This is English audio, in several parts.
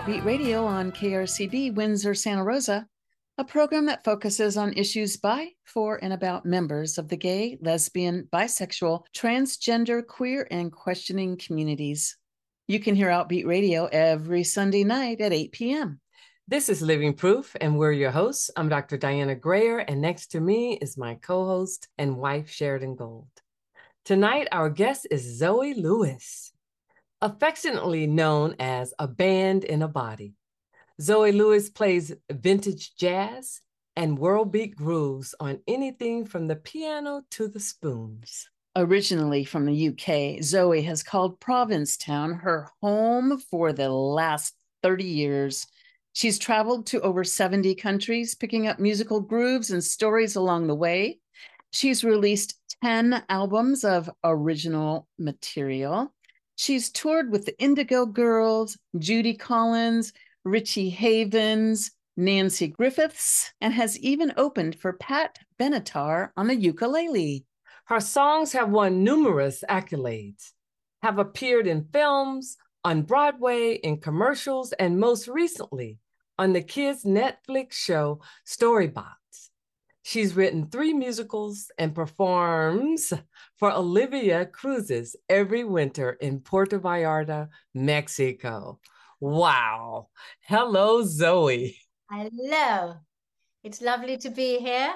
Outbeat Radio on KRCB Windsor Santa Rosa, a program that focuses on issues by, for, and about members of the gay, lesbian, bisexual, transgender, queer, and questioning communities. You can hear Outbeat Radio every Sunday night at 8 p.m. This is Living Proof, and we're your hosts. I'm Dr. Dianna Grayer, and next to me is my co host and wife, Sheridan Gold. Tonight, our guest is Zoe Lewis affectionately known as a band in a body. Zoe Lewis plays vintage jazz and world beat grooves on anything from the piano to the spoons. Originally from the UK, Zoe has called Provincetown her home for the last 30 years. She's traveled to over 70 countries, picking up musical grooves and stories along the way. She's released 10 albums of original material. She's toured with the Indigo Girls, Judy Collins, Richie Havens, Nancy Griffiths, and has even opened for Pat Benatar on the ukulele. Her songs have won numerous accolades, have appeared in films, on Broadway, in commercials, and most recently on the kids' Netflix show StoryBots. She's written three musicals and performs for Olivia Cruises every winter in Puerto Vallarta, Mexico. Wow. Hello, Zoe. Hello. It's lovely to be here.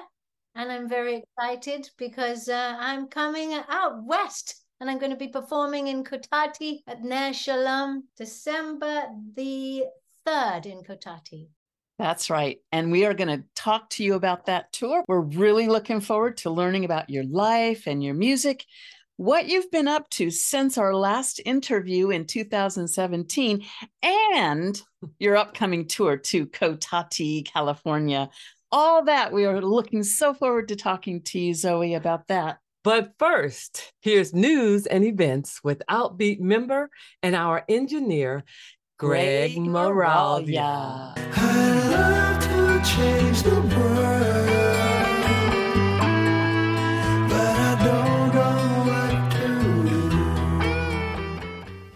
And I'm very excited because uh, I'm coming out west and I'm going to be performing in Cotati at Ner Shalom December the 3rd in Cotati. That's right. And we are going to talk to you about that tour. We're really looking forward to learning about your life and your music, what you've been up to since our last interview in 2017, and your upcoming tour to Cotati, California. All that we are looking so forward to talking to you, Zoe, about that. But first, here's news and events with Outbeat member and our engineer, Greg, Greg Moralia.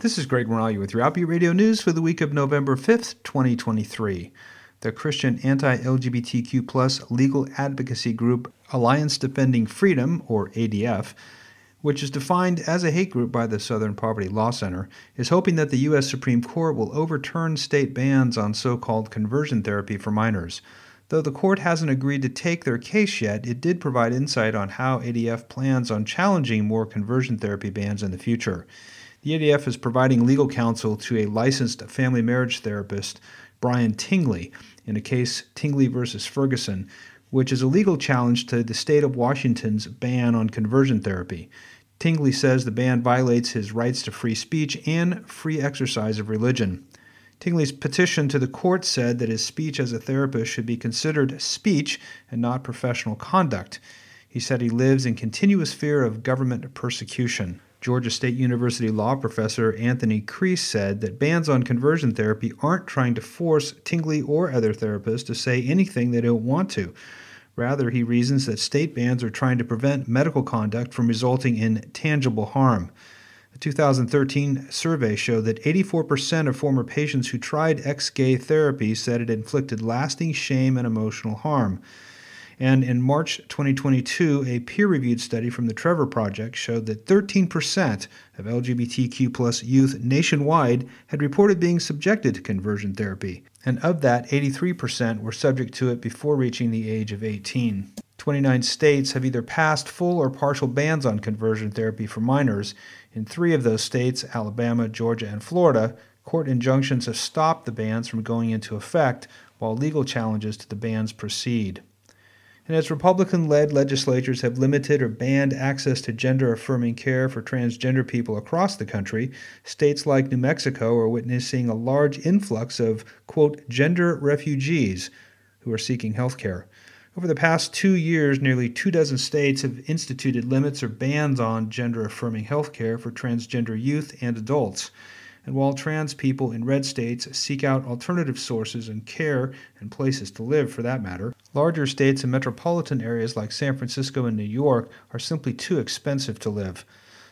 This is Greg Moralia with your Outbeat Radio News for the week of November 5th, 2023. The Christian anti LGBTQ plus legal advocacy group Alliance Defending Freedom, or ADF, which is defined as a hate group by the Southern Poverty Law Center, is hoping that the U.S. Supreme Court will overturn state bans on so called conversion therapy for minors. Though the court hasn't agreed to take their case yet, it did provide insight on how ADF plans on challenging more conversion therapy bans in the future. The ADF is providing legal counsel to a licensed family marriage therapist, Brian Tingley, in a case Tingley versus Ferguson, which is a legal challenge to the state of Washington's ban on conversion therapy. Tingley says the ban violates his rights to free speech and free exercise of religion. Tingley's petition to the court said that his speech as a therapist should be considered speech and not professional conduct. He said he lives in continuous fear of government persecution. Georgia State University law professor Anthony Kreis said that bans on conversion therapy aren't trying to force Tingley or other therapists to say anything they don't want to. Rather, he reasons that state bans are trying to prevent medical conduct from resulting in tangible harm. A 2013 survey showed that 84% of former patients who tried ex gay therapy said it inflicted lasting shame and emotional harm. And in March 2022, a peer reviewed study from the Trevor Project showed that 13% of LGBTQ plus youth nationwide had reported being subjected to conversion therapy. And of that, 83% were subject to it before reaching the age of 18. 29 states have either passed full or partial bans on conversion therapy for minors. In three of those states, Alabama, Georgia, and Florida, court injunctions have stopped the bans from going into effect, while legal challenges to the bans proceed. And as Republican led legislatures have limited or banned access to gender affirming care for transgender people across the country, states like New Mexico are witnessing a large influx of, quote, gender refugees who are seeking health care. Over the past two years, nearly two dozen states have instituted limits or bans on gender affirming health care for transgender youth and adults. And while trans people in red states seek out alternative sources and care and places to live for that matter, larger states and metropolitan areas like San Francisco and New York are simply too expensive to live.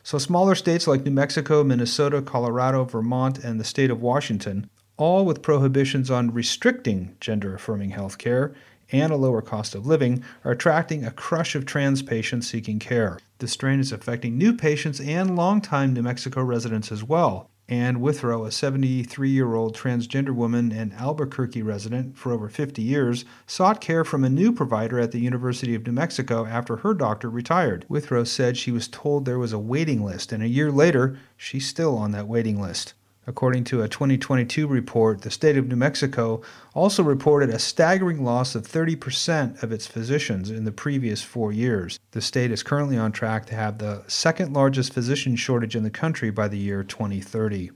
So smaller states like New Mexico, Minnesota, Colorado, Vermont, and the state of Washington all with prohibitions on restricting gender affirming health care and a lower cost of living, are attracting a crush of trans patients seeking care. The strain is affecting new patients and longtime New Mexico residents as well. Anne Withrow, a 73 year old transgender woman and Albuquerque resident for over 50 years, sought care from a new provider at the University of New Mexico after her doctor retired. Withrow said she was told there was a waiting list, and a year later, she's still on that waiting list. According to a 2022 report, the state of New Mexico also reported a staggering loss of 30% of its physicians in the previous four years. The state is currently on track to have the second largest physician shortage in the country by the year 2030.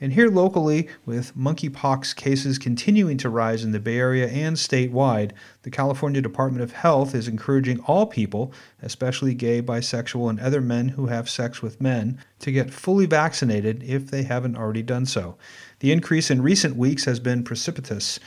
And here locally, with monkeypox cases continuing to rise in the Bay Area and statewide, the California Department of Health is encouraging all people, especially gay, bisexual, and other men who have sex with men, to get fully vaccinated if they haven't already done so. The increase in recent weeks has been precipitous.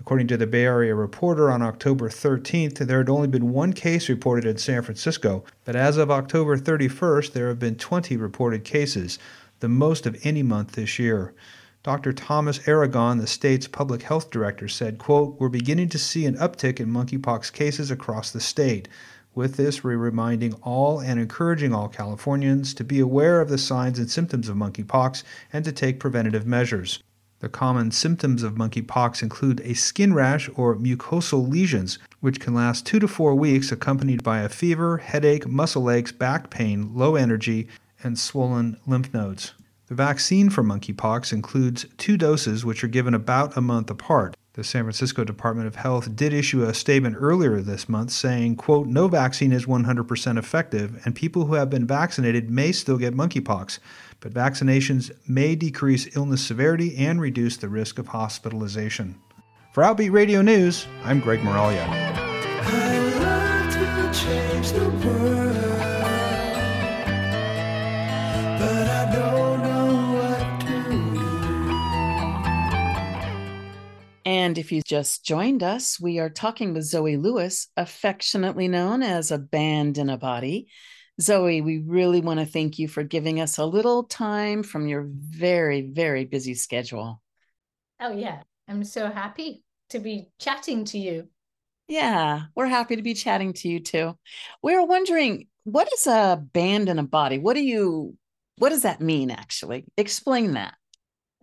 According to the Bay Area Reporter, on October 13th, there had only been one case reported in San Francisco, but as of October 31st, there have been 20 reported cases the most of any month this year. Dr. Thomas Aragon, the state's public health director, said, quote, We're beginning to see an uptick in monkeypox cases across the state. With this, we're reminding all and encouraging all Californians to be aware of the signs and symptoms of monkeypox and to take preventative measures. The common symptoms of monkeypox include a skin rash or mucosal lesions, which can last two to four weeks, accompanied by a fever, headache, muscle aches, back pain, low energy, and swollen lymph nodes. The vaccine for monkeypox includes two doses, which are given about a month apart. The San Francisco Department of Health did issue a statement earlier this month saying, quote, no vaccine is 100% effective, and people who have been vaccinated may still get monkeypox, but vaccinations may decrease illness severity and reduce the risk of hospitalization. For Outbeat Radio News, I'm Greg Moralia. And if you just joined us, we are talking with Zoe Lewis, affectionately known as a band in a body. Zoe, we really want to thank you for giving us a little time from your very, very busy schedule. Oh, yeah. I'm so happy to be chatting to you. Yeah, we're happy to be chatting to you too. We are wondering what is a band in a body? What do you what does that mean actually? Explain that.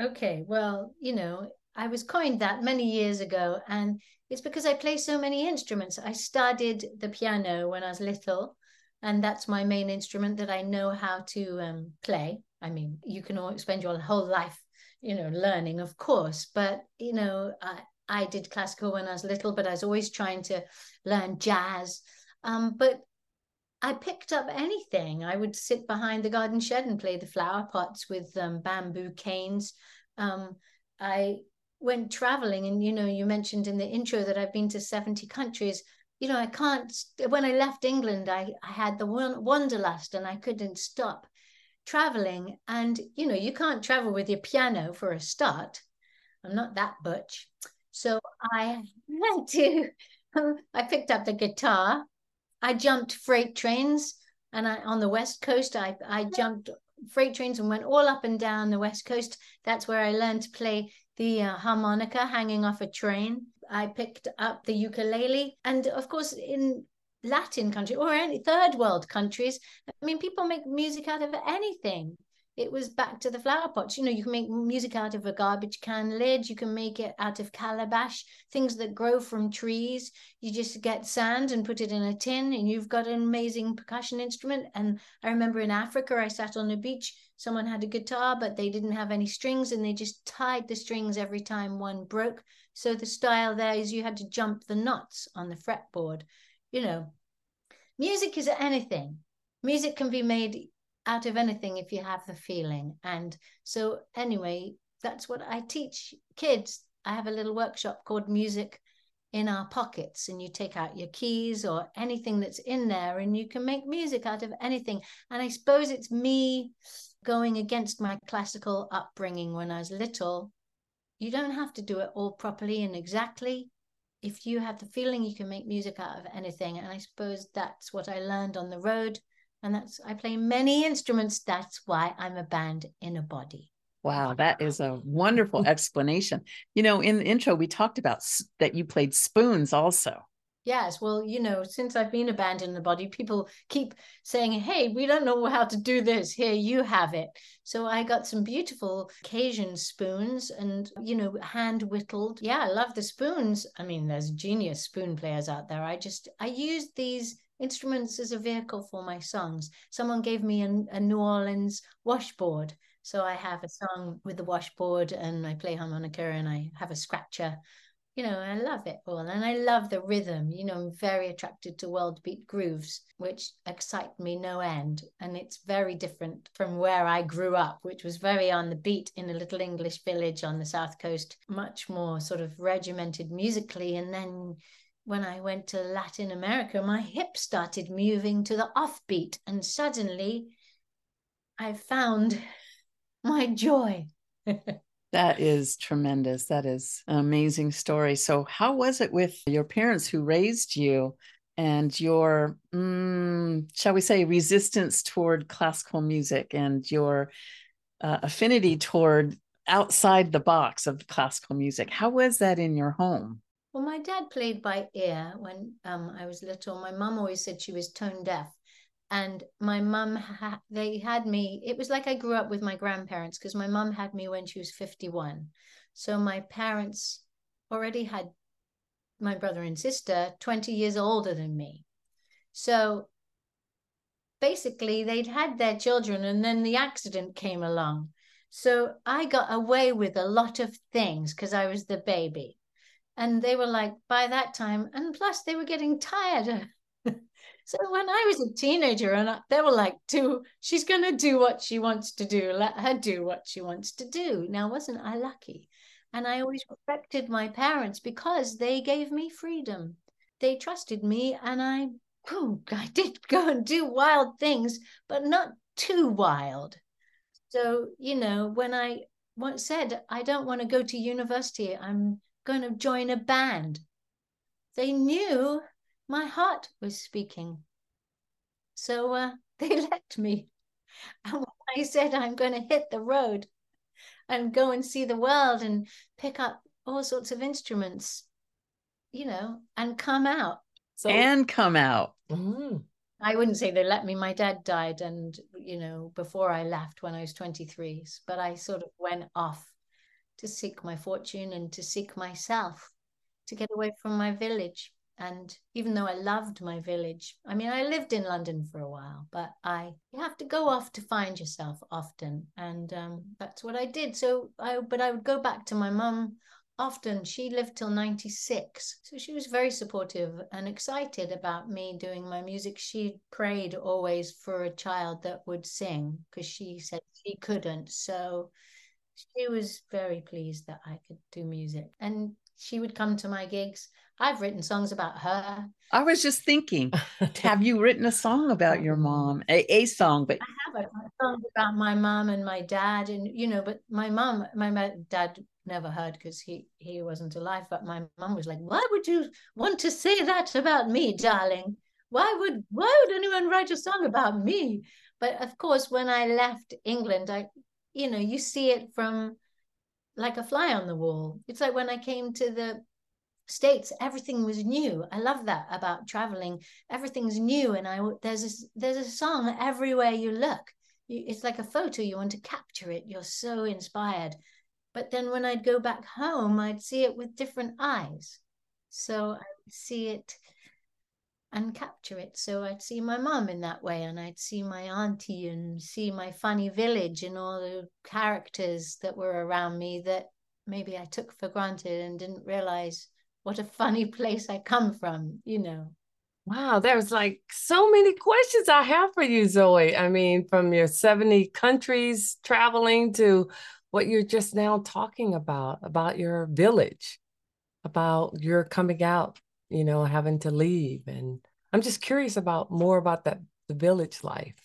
Okay, well, you know, I was coined that many years ago, and it's because I play so many instruments. I studied the piano when I was little, and that's my main instrument that I know how to um, play. I mean, you can all spend your whole life, you know, learning, of course, but you know, I, I did classical when I was little, but I was always trying to learn jazz. Um, but I picked up anything. I would sit behind the garden shed and play the flower pots with um, bamboo canes. Um, I when traveling and you know you mentioned in the intro that i've been to 70 countries you know i can't when i left england i, I had the wanderlust and i couldn't stop traveling. And you know you can't travel with your piano for a start. I'm not that butch. So i went to um, i picked up the guitar. I jumped freight trains and I, on the west coast i i hmm. jumped freight trains and went all up and down the west coast. That's where i learned to play the uh, harmonica hanging off a train. I picked up the ukulele. And of course, in Latin country or any third world countries, I mean, people make music out of anything. It was back to the flower pots. You know, you can make music out of a garbage can lid. You can make it out of calabash, things that grow from trees. You just get sand and put it in a tin, and you've got an amazing percussion instrument. And I remember in Africa, I sat on a beach someone had a guitar, but they didn't have any strings and they just tied the strings every time one broke. So the style there is you had to jump the knots on the fretboard. You know, music is anything. Music can be made out of anything if you have the feeling. And so, anyway, that's what I teach kids. I have a little workshop called Music in Our Pockets, and you take out your keys or anything that's in there, and you can make music out of anything. And I suppose it's me going against my classical upbringing when I was little, you don't have to do it all properly and exactly. If you have the feeling you can make music out of anything. And I suppose that's what I learned on the road. And that's, I play many instruments. That's why I'm a band in a body. Wow, that is a wonderful explanation. You know, in the intro, we talked about that you played spoons also. Yes, well, you know, since I've been abandoned the body, people keep saying, "Hey, we don't know how to do this. Here, you have it." So I got some beautiful Cajun spoons, and you know, hand whittled. Yeah, I love the spoons. I mean, there's genius spoon players out there. I just I used these instruments as a vehicle for my songs. Someone gave me a, a New Orleans washboard. So I have a song with the washboard and I play harmonica and I have a scratcher you know, I love it all. And I love the rhythm. You know, I'm very attracted to world beat grooves, which excite me no end. And it's very different from where I grew up, which was very on the beat in a little English village on the South Coast, much more sort of regimented musically. And then when I went to Latin America, my hips started moving to the offbeat. And suddenly I found my joy. That is tremendous. That is an amazing story. So, how was it with your parents who raised you and your, mm, shall we say, resistance toward classical music and your uh, affinity toward outside the box of classical music? How was that in your home? Well, my dad played by ear when um, I was little. My mom always said she was tone deaf and my mum ha- they had me it was like i grew up with my grandparents because my mum had me when she was 51 so my parents already had my brother and sister 20 years older than me. So basically they'd had their children and then the accident came along. So i got away with a lot of things because i was the baby. And they were like by that time and plus they were getting tired so when I was a teenager and they were like, "Do she's going to do what she wants to do. Let her do what she wants to do." Now, wasn't I lucky? And I always respected my parents because they gave me freedom. They trusted me, and I, oh, I did go and do wild things, but not too wild. So you know, when I once said I don't want to go to university, I'm going to join a band. They knew my heart was speaking. So uh, they let me. And when I said I'm going to hit the road and go and see the world and pick up all sorts of instruments, you know, and come out. So, and come out. Mm-hmm. I wouldn't say they let me. My dad died, and you know, before I left when I was 23. But I sort of went off to seek my fortune and to seek myself, to get away from my village and even though i loved my village i mean i lived in london for a while but i you have to go off to find yourself often. And um, that's what i did. So i but i would go back to my mum often. She lived till 96 so she was very supportive and excited about me doing my music. She prayed always for a child that would sing because she said she couldn't. So she was very pleased that i could do music. And she would come to my gigs I've written songs about her. I was just thinking, have you written a song about your mom? A, a song, but I have a, a song about my mom and my dad, and you know, but my mom, my dad never heard because he he wasn't alive. But my mom was like, "Why would you want to say that about me, darling? Why would why would anyone write a song about me?" But of course, when I left England, I, you know, you see it from like a fly on the wall. It's like when I came to the states everything was new. I love that about traveling. Everything's new and i there's a there's a song everywhere you look. It's like a photo you want to capture it. You're so inspired. But then when i'd go back home i'd see it with different eyes. So i'd see it and capture it. So i'd see my mom in that way and i'd see my auntie and see my funny village and all the characters that were around me that maybe i took for granted and didn't realize what a funny place I come from, you know. Wow, there's like so many questions I have for you, Zoe. I mean, from your 70 countries traveling to what you're just now talking about, about your village, about your coming out, you know, having to leave. And I'm just curious about more about that the village life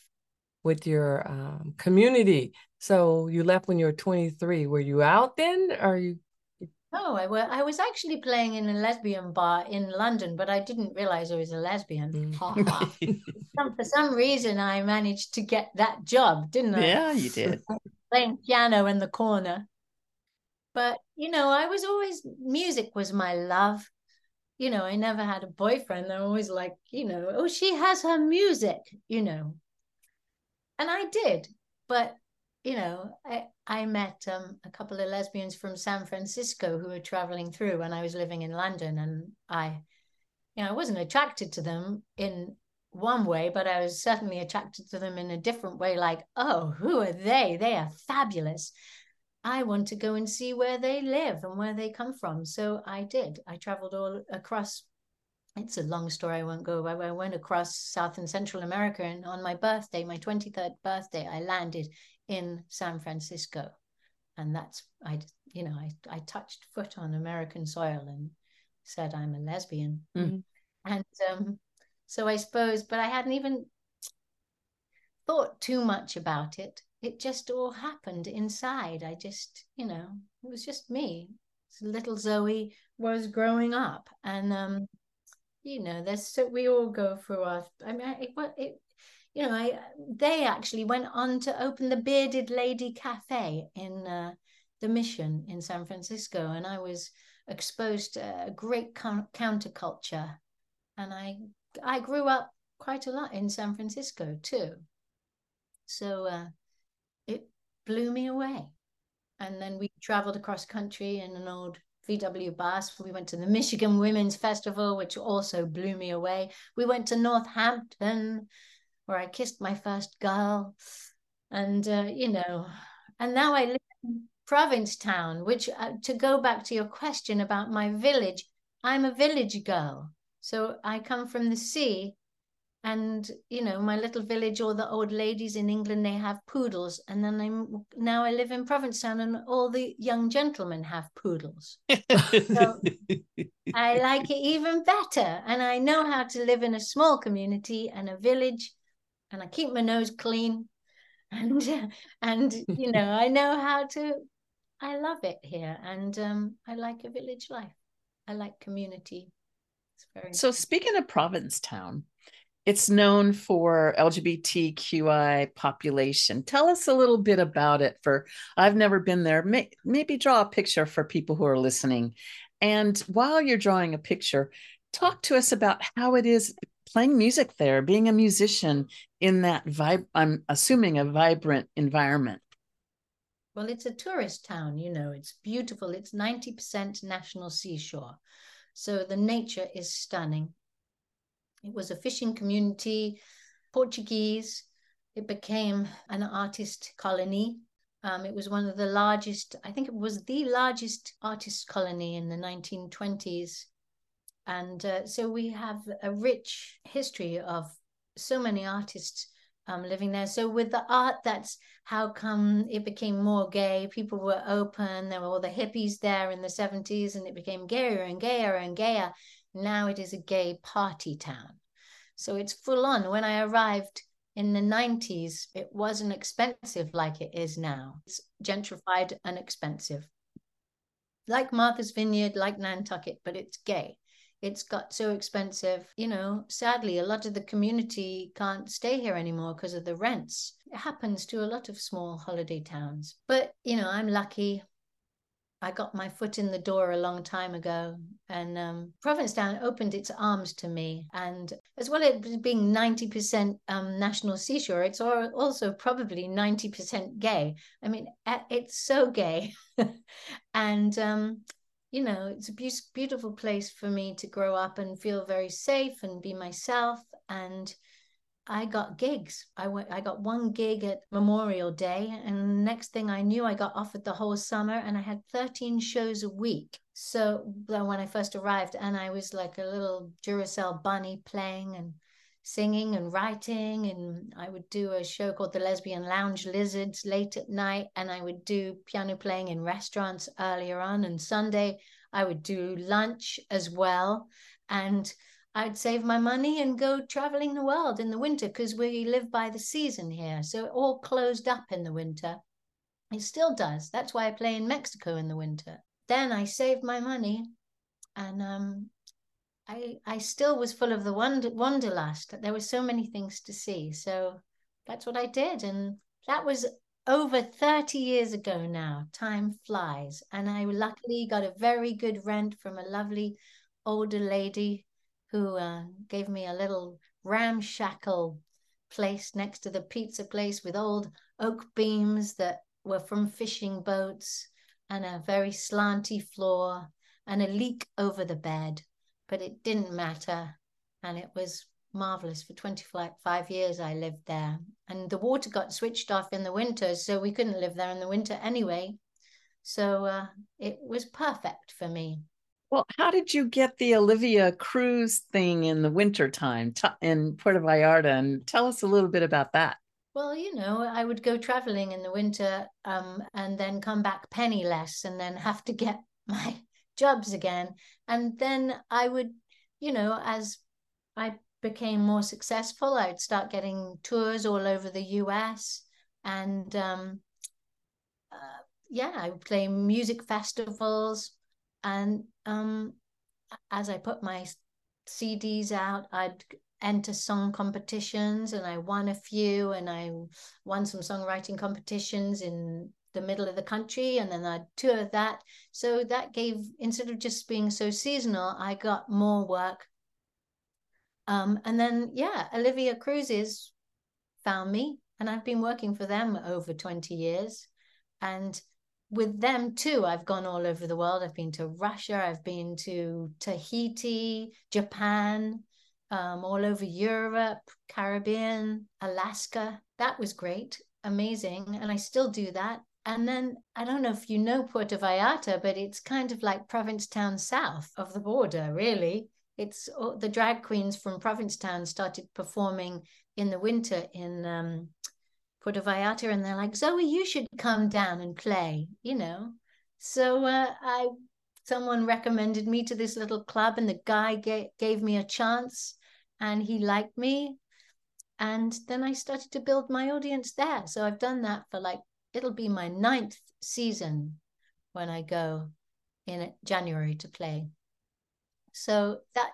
with your um, community. So you left when you were 23. Were you out then? Or you no, I, were, I was actually playing in a lesbian bar in London, but I didn't realize I was a lesbian. Mm. some, for some reason, I managed to get that job, didn't I? Yeah, you did. playing piano in the corner. But, you know, I was always, music was my love. You know, I never had a boyfriend. I'm always like, you know, oh, she has her music, you know. And I did. But, you know, I, I met um, a couple of lesbians from San Francisco who were traveling through when I was living in London. And I, you know, I wasn't attracted to them in one way, but I was certainly attracted to them in a different way. Like, oh, who are they? They are fabulous. I want to go and see where they live and where they come from. So I did. I traveled all across. It's a long story. I won't go. I went across South and Central America, and on my birthday, my 23rd birthday, I landed in San Francisco, and that's I. You know, I I touched foot on American soil and said I'm a lesbian, mm-hmm. and um, so I suppose, but I hadn't even thought too much about it it just all happened inside. I just, you know, it was just me. So little Zoe was growing up, and um, you know, there's so we all go through our. I mean, it, what it you know, I they actually went on to open the Bearded Lady Cafe in uh, the Mission in San Francisco, and I was exposed to a great counterculture, and I I grew up quite a lot in San Francisco too. So uh, it blew me away. And then we traveled across country in an old VW bus. We went to the Michigan Women's Festival, which also blew me away. We went to Northampton, where I kissed my first girl. And, uh, you know, and now I live in Provincetown, which, uh, to go back to your question about my village, I'm a village girl. So I come from the sea and you know my little village all the old ladies in england they have poodles and then i'm now i live in provincetown and all the young gentlemen have poodles so i like it even better and i know how to live in a small community and a village and i keep my nose clean and and you know i know how to i love it here and um i like a village life i like community so speaking of provincetown it's known for LGBTQI population. Tell us a little bit about it. For I've never been there. May, maybe draw a picture for people who are listening. And while you're drawing a picture, talk to us about how it is playing music there, being a musician in that vibe. I'm assuming a vibrant environment. Well, it's a tourist town, you know, it's beautiful. It's 90% national seashore. So the nature is stunning. It was a fishing community, Portuguese. It became an artist colony. Um, it was one of the largest, I think it was the largest artist colony in the 1920s. And uh, so we have a rich history of so many artists um, living there. So with the art, that's how come it became more gay. People were open. There were all the hippies there in the 70s, and it became gayer and gayer and gayer. Now it is a gay party town. So it's full on. When I arrived in the 90s, it wasn't expensive like it is now. It's gentrified and expensive. Like Martha's Vineyard, like Nantucket, but it's gay. It's got so expensive. You know, sadly, a lot of the community can't stay here anymore because of the rents. It happens to a lot of small holiday towns. But, you know, I'm lucky. I got my foot in the door a long time ago, and um, Provincetown opened its arms to me. And as well as being 90% um, national seashore, it's also probably 90% gay. I mean, it's so gay. and, um, you know, it's a be- beautiful place for me to grow up and feel very safe and be myself. And I got gigs. I went I got one gig at Memorial Day and next thing I knew I got offered the whole summer and I had 13 shows a week. So when I first arrived and I was like a little Duracell bunny playing and singing and writing and I would do a show called The Lesbian Lounge Lizards late at night and I would do piano playing in restaurants earlier on and Sunday I would do lunch as well and I'd save my money and go traveling the world in the winter because we live by the season here. So it all closed up in the winter. It still does. That's why I play in Mexico in the winter. Then I saved my money and um, I I still was full of the wonder wanderlust. There were so many things to see. So that's what I did. And that was over 30 years ago now. Time flies. And I luckily got a very good rent from a lovely older lady who uh, gave me a little ramshackle place next to the pizza place with old oak beams that were from fishing boats and a very slanty floor and a leak over the bed. But it didn't matter. And it was marvelous. For 25 years, I lived there. And the water got switched off in the winter, so we couldn't live there in the winter anyway. So uh, it was perfect for me. Well, how did you get the Olivia cruise thing in the wintertime t- in Puerto Vallarta? And tell us a little bit about that. Well, you know, I would go traveling in the winter um, and then come back penniless and then have to get my jobs again. And then I would, you know, as I became more successful, I'd start getting tours all over the US. And um, uh, yeah, I would play music festivals. And um, as I put my CDs out, I'd enter song competitions and I won a few and I won some songwriting competitions in the middle of the country and then I'd tour that. So that gave, instead of just being so seasonal, I got more work um, and then, yeah, Olivia Cruises found me, and I've been working for them over 20 years. And with them too, I've gone all over the world. I've been to Russia, I've been to Tahiti, Japan, um, all over Europe, Caribbean, Alaska. That was great, amazing. And I still do that. And then I don't know if you know Puerto Vallarta, but it's kind of like Provincetown south of the border, really it's the drag queens from Provincetown started performing in the winter in um, Puerto Vallarta, and they're like, Zoe, you should come down and play, you know. So uh, I, someone recommended me to this little club, and the guy gave, gave me a chance, and he liked me, and then I started to build my audience there. So I've done that for like it'll be my ninth season when I go in January to play. So that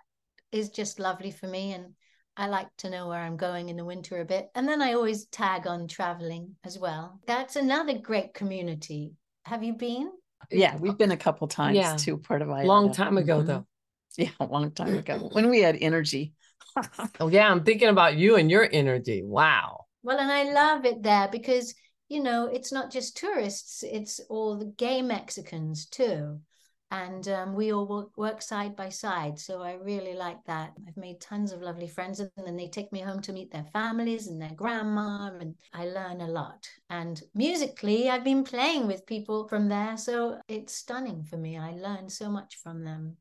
is just lovely for me. And I like to know where I'm going in the winter a bit. And then I always tag on traveling as well. That's another great community. Have you been? Yeah, we've been a couple times yeah. to Puerto Vallarta. Long time ago, mm-hmm. though. Yeah, a long time ago when we had energy. oh, yeah, I'm thinking about you and your energy. Wow. Well, and I love it there because, you know, it's not just tourists, it's all the gay Mexicans too and um, we all work, work, side by side. So I really like that. I've made tons of lovely friends, and then they take me home to meet their families and their grandma, and I learn a lot. And musically, I've been playing with people from there, so it's stunning for me. I learned so much from them.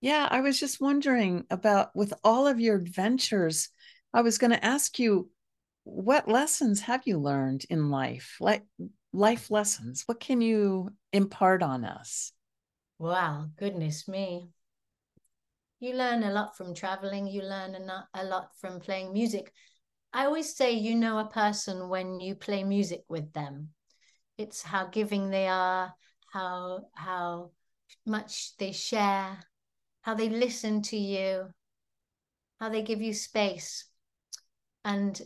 Yeah, I was just wondering about with all of your adventures. I was going to ask you, what lessons have you learned in life? Like life lessons. What can you impart on us? Wow, goodness me. You learn a lot from traveling, you learn a lot from playing music. I always say you know a person when you play music with them. It's how giving they are, how how much they share, how they listen to you, how they give you space. And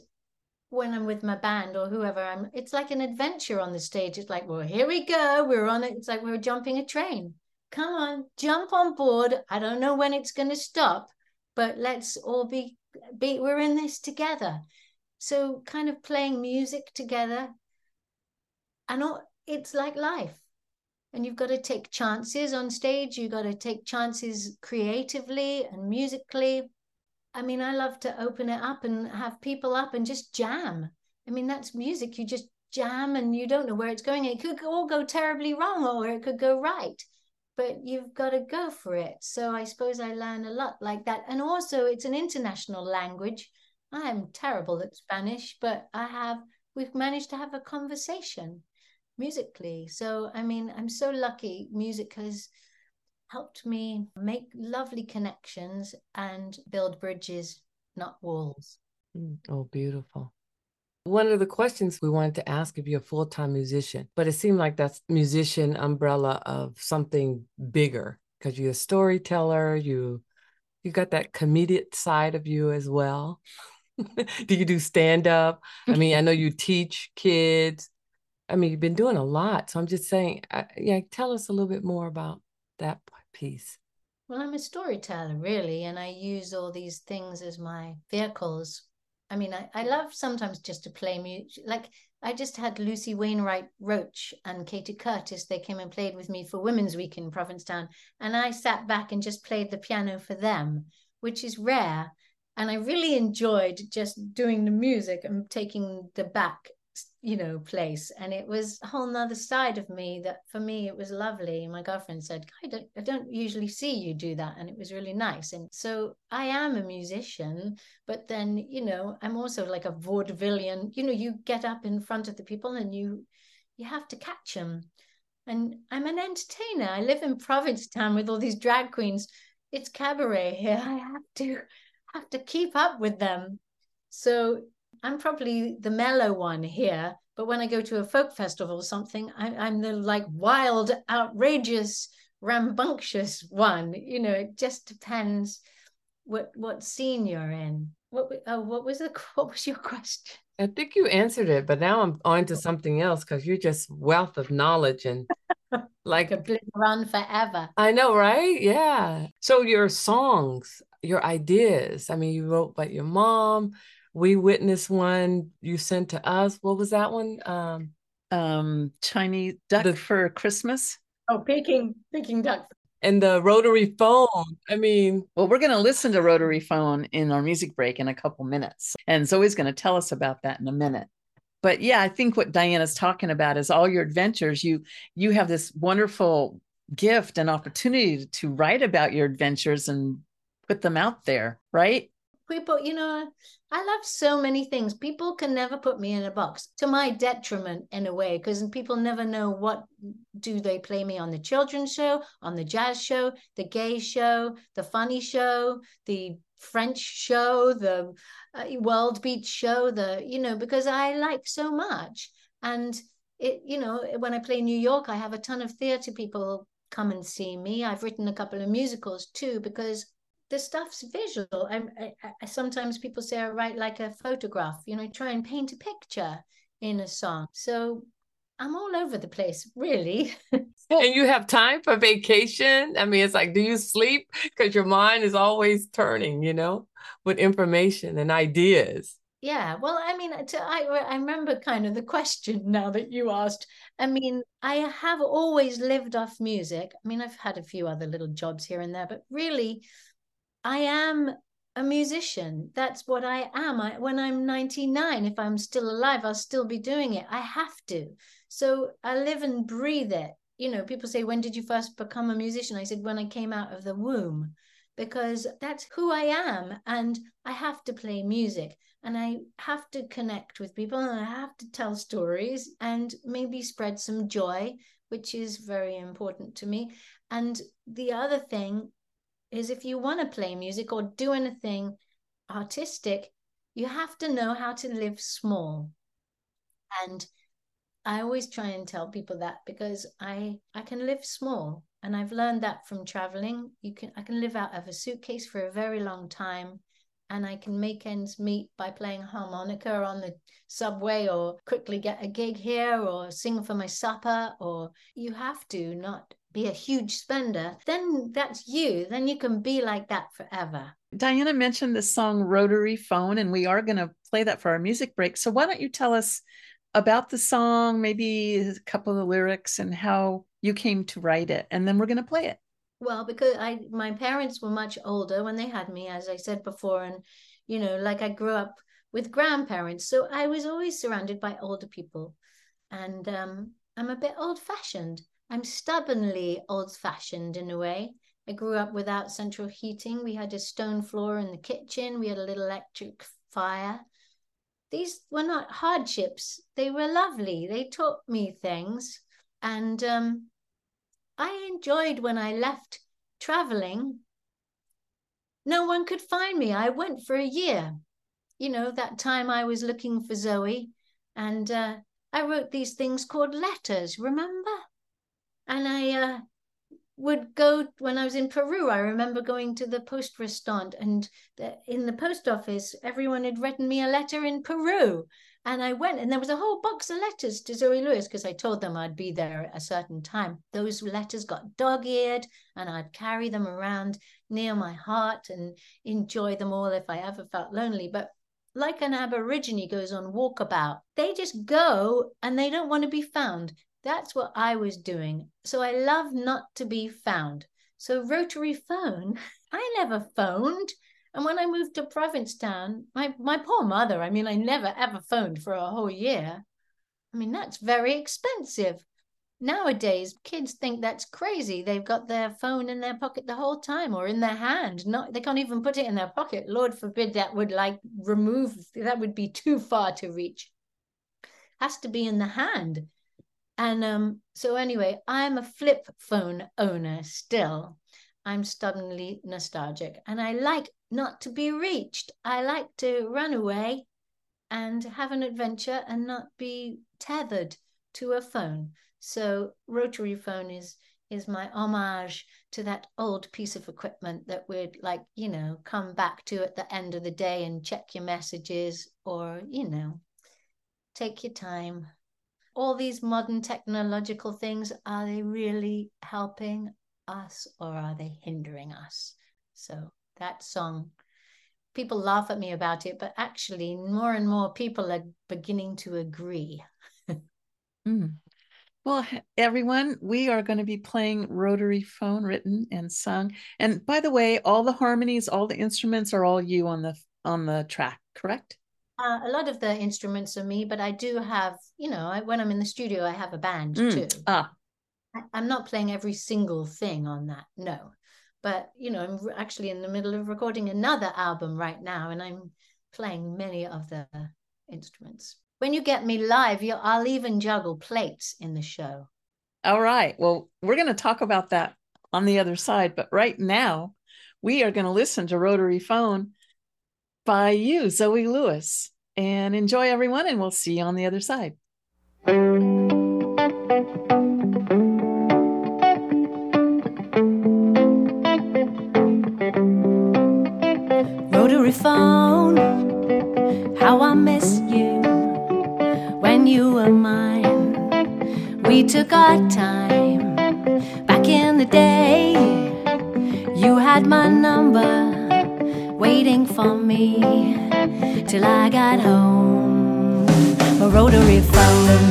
when I'm with my band or whoever I'm, it's like an adventure on the stage. It's like, well, here we go. We're on it. It's like we're jumping a train come on, jump on board. I don't know when it's going to stop, but let's all be, be, we're in this together. So, kind of playing music together. And all, it's like life. And you've got to take chances on stage. You've got to take chances creatively and musically. I mean, I love to open it up and have people up and just jam. I mean, that's music. You just jam and you don't know where it's going. It could all go terribly wrong or it could go right but you've got to go for it. So I suppose I learn a lot like that. And also, it's an international language. I am terrible at Spanish, but I have, we've managed to have a conversation musically. So, I mean, I'm so lucky. Music has helped me make lovely connections and build bridges, not walls. Mm, oh, beautiful. One of the questions we wanted to ask if you're a full time musician, but it seemed like that's musician umbrella of something bigger because you're a storyteller. You you got that comedic side of you as well. do you do stand up? I mean, I know you teach kids. I mean, you've been doing a lot. So I'm just saying, uh, yeah, tell us a little bit more about that piece. Well, I'm a storyteller, really, and I use all these things as my vehicles. I mean, I, I love sometimes just to play music. Like, I just had Lucy Wainwright Roche and Catie Curtis. They came and played with me for Women's Week in Provincetown. And I sat back and just played the piano for them, which is rare. And I really enjoyed just doing the music and taking the back you know place. And it was a whole nother side of me that for me it was lovely. My girlfriend said I don't, I don't usually see you do that. And it was really nice. And so i am a musician but then you know i'm also like a vaudevillian. You know you get up in front of the people and you you have to catch them and i'm an entertainer. I live in provincetown with all these drag queens. It's cabaret here. I have to have to keep up with them. So I'm probably the mellow one here, but when I go to a folk festival or something, I, am the like wild, outrageous, rambunctious one. You know, it just depends what what scene you're in. What oh, what was the what was your question? I think you answered it, but now I'm on to something else because you're just wealth of knowledge and like a run forever. I know, right? Yeah. So your songs, your ideas. I mean, you wrote about your mom, we witnessed one you sent to us. What was that one? Um, um Chinese duck the, for Christmas. Oh, Peking, Peking duck. And the rotary phone. I mean, well, we're going to listen to rotary phone in our music break in a couple minutes, and Zoe's going to tell us about that in a minute. But yeah, I think what Dianna's talking about is all your adventures. You you have this wonderful gift and opportunity to write about your adventures and put them out there, right? People, you know, I love so many things. People can never put me in a box to my detriment in a way, because people never know what do they play me on the children's show, on the jazz show, the gay show, the funny show, the French show, the uh, World Beat show, the, you know, because I like so much. And it, you know, when I play New York, I have a ton of theater people come and see me. I've written a couple of musicals too, because the stuff's visual. I, I, I, sometimes people say I write like a photograph. You know, try and paint a picture in a song. So I'm all over the place, really. and you have time for vacation. I mean, it's like, do you sleep? Because your mind is always turning, you know, with information and ideas. Yeah, well, I mean, to, I I remember kind of the question now that you asked. I mean, I have always lived off music. I mean, I've had a few other little jobs here and there, but really, I am a musician. That's what I am. I, when I'm 99, if I'm still alive, I'll still be doing it. I have to. So I live and breathe it. You know, people say, when did you first become a musician? I said, when I came out of the womb, because that's who I am. And I have to play music and I have to connect with people and I have to tell stories and maybe spread some joy, which is very important to me. And the other thing is if you want to play music or do anything artistic, you have to know how to live small. And I always try and tell people that because I I can live small and I've learned that from traveling. You can I can live out of a suitcase for a very long time and I can make ends meet by playing harmonica on the subway or quickly get a gig here or sing for my supper or you have to not be a huge spender, then that's you. Then you can be like that forever. Dianna mentioned the song Rotary Phone, and we are going to play that for our music break. So, why don't you tell us about the song, maybe a couple of the lyrics, and how you came to write it? And then we're going to play it. Well, because I my parents were much older when they had me, as I said before, and you know, like I grew up with grandparents, so I was always surrounded by older people, and um, I'm a bit old fashioned. I'm stubbornly old fashioned in a way. I grew up without central heating. We had a stone floor in the kitchen. We had a little electric fire. These were not hardships. They were lovely. They taught me things. And um, I enjoyed when I left traveling. No one could find me. I went for a year. You know, that time I was looking for Zoe. And uh, I wrote these things called letters, remember? And I uh, would go when I was in Peru. I remember going to the post restaurant, and the, in the post office, everyone had written me a letter in Peru, And I went, and there was a whole box of letters to Zoe Lewis because I told them I'd be there at a certain time. Those letters got dog eared, and I'd carry them around near my heart and enjoy them all if I ever felt lonely. But like an Aborigine goes on walkabout, they just go and they don't want to be found. That's what I was doing. So I love not to be found. So, rotary phone, I never phoned. And when I moved to Provincetown, my, my poor mother, I mean, I never ever phoned for a whole year. I mean, that's very expensive. Nowadays, kids think that's crazy. They've got their phone in their pocket the whole time or in their hand. Not they can't even put it in their pocket. Lord forbid that would like remove that would be too far to reach. Has to be in the hand. And um, so anyway, I'm a flip phone owner still. I'm stubbornly nostalgic and I like not to be reached. I like to run away and have an adventure and not be tethered to a phone. So rotary phone is is my homage to that old piece of equipment that would like, you know, come back to at the end of the day and check your messages or, you know, take your time. All these modern technological things, are they really helping us or are they hindering us? So that song, people laugh at me about it, but actually, more and more people are beginning to agree. mm. Well, everyone, we are going to be playing rotary phone written and sung. And by the way, all the harmonies, all the instruments are all you on the on the track, correct? Uh, a lot of the instruments are me, but I do have, you know, I, when I'm in the studio, I have a band mm. too. Ah, I'm not playing every single thing on that, no. But, you know, I'm actually in the middle of recording another album right now, and I'm playing many of the instruments. When you get me live, you, I'll even juggle plates in the show. All right. Well, we're going to talk about that on the other side. But right now, we are going to listen to Rotary Phone by you, Zoe Lewis. And enjoy, everyone, and we'll see you on the other side. Rotary phone, how I miss you when you were mine. We took our time back in the day. You had my number waiting for me till I got home. A rotary phone.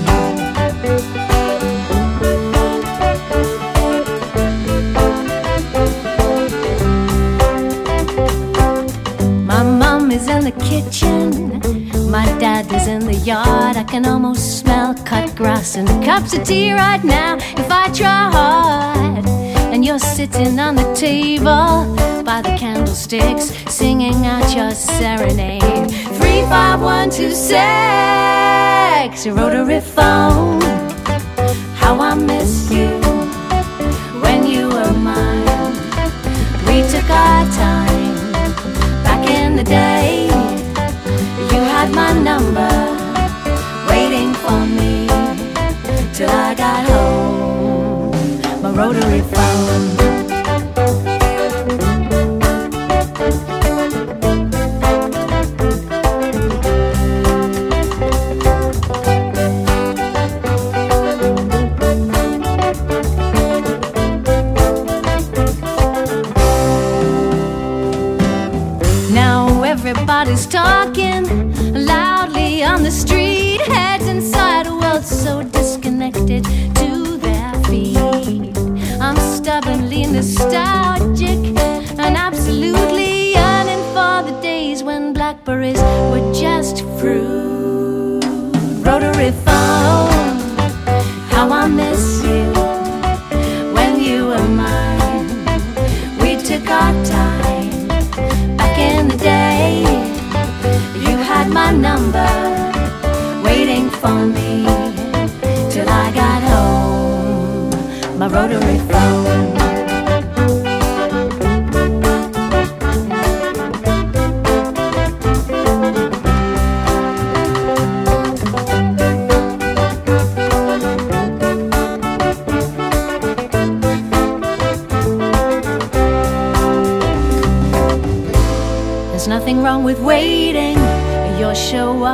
My mom is in the kitchen. My dad is in the yard. I can almost smell cut grass and cups of tea right now if I try hard. And you're sitting on the table by the candlesticks, singing out your serenade. Three, five, one, two, six. Your rotary phone. How I miss you when you were mine. We took our time back in the day you had my number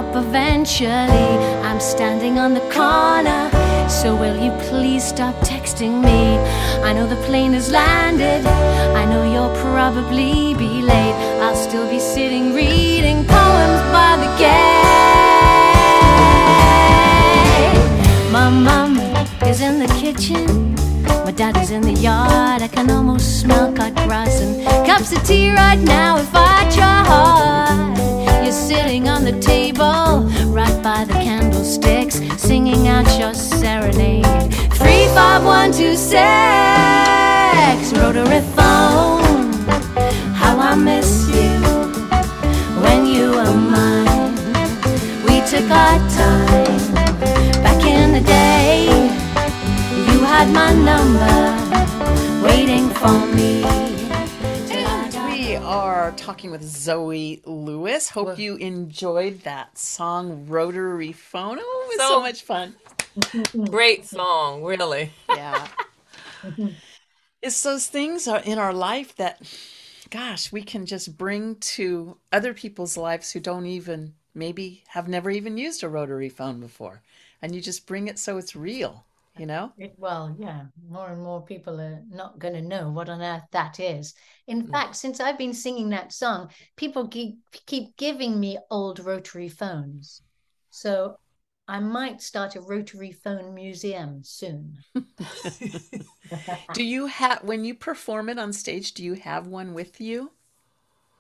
up eventually. I'm standing on the corner, so will you please stop texting me? I know the plane has landed, I know you'll probably be late. I'll still be sitting reading poems by the gate. My mom is in the kitchen. My dad is in the yard. I can almost smell cut grass and cups of tea right now if I try hard. You're sitting on the table, right by the candlesticks, singing out your serenade. Three, five, one, two, six. Rotary phone. How I miss you when you were mine. We took our time back in the day. You had my number waiting for me. Are talking with Zoe Lewis. Hope you enjoyed that song, Rotary Phone. Oh, it was so, So- much fun. Great song, really. Yeah. it's those things are in our life that, gosh, we can just bring to other people's lives who don't even, maybe have never even used a rotary phone before. And you just bring it so it's real, you know? Well, yeah, more and more people are not going to know what on earth that is. In Mm. fact, since I've been singing that song, people keep, keep giving me old rotary phones. So I might start a rotary phone museum soon. Do you have, when you perform it on stage, do you have one with you?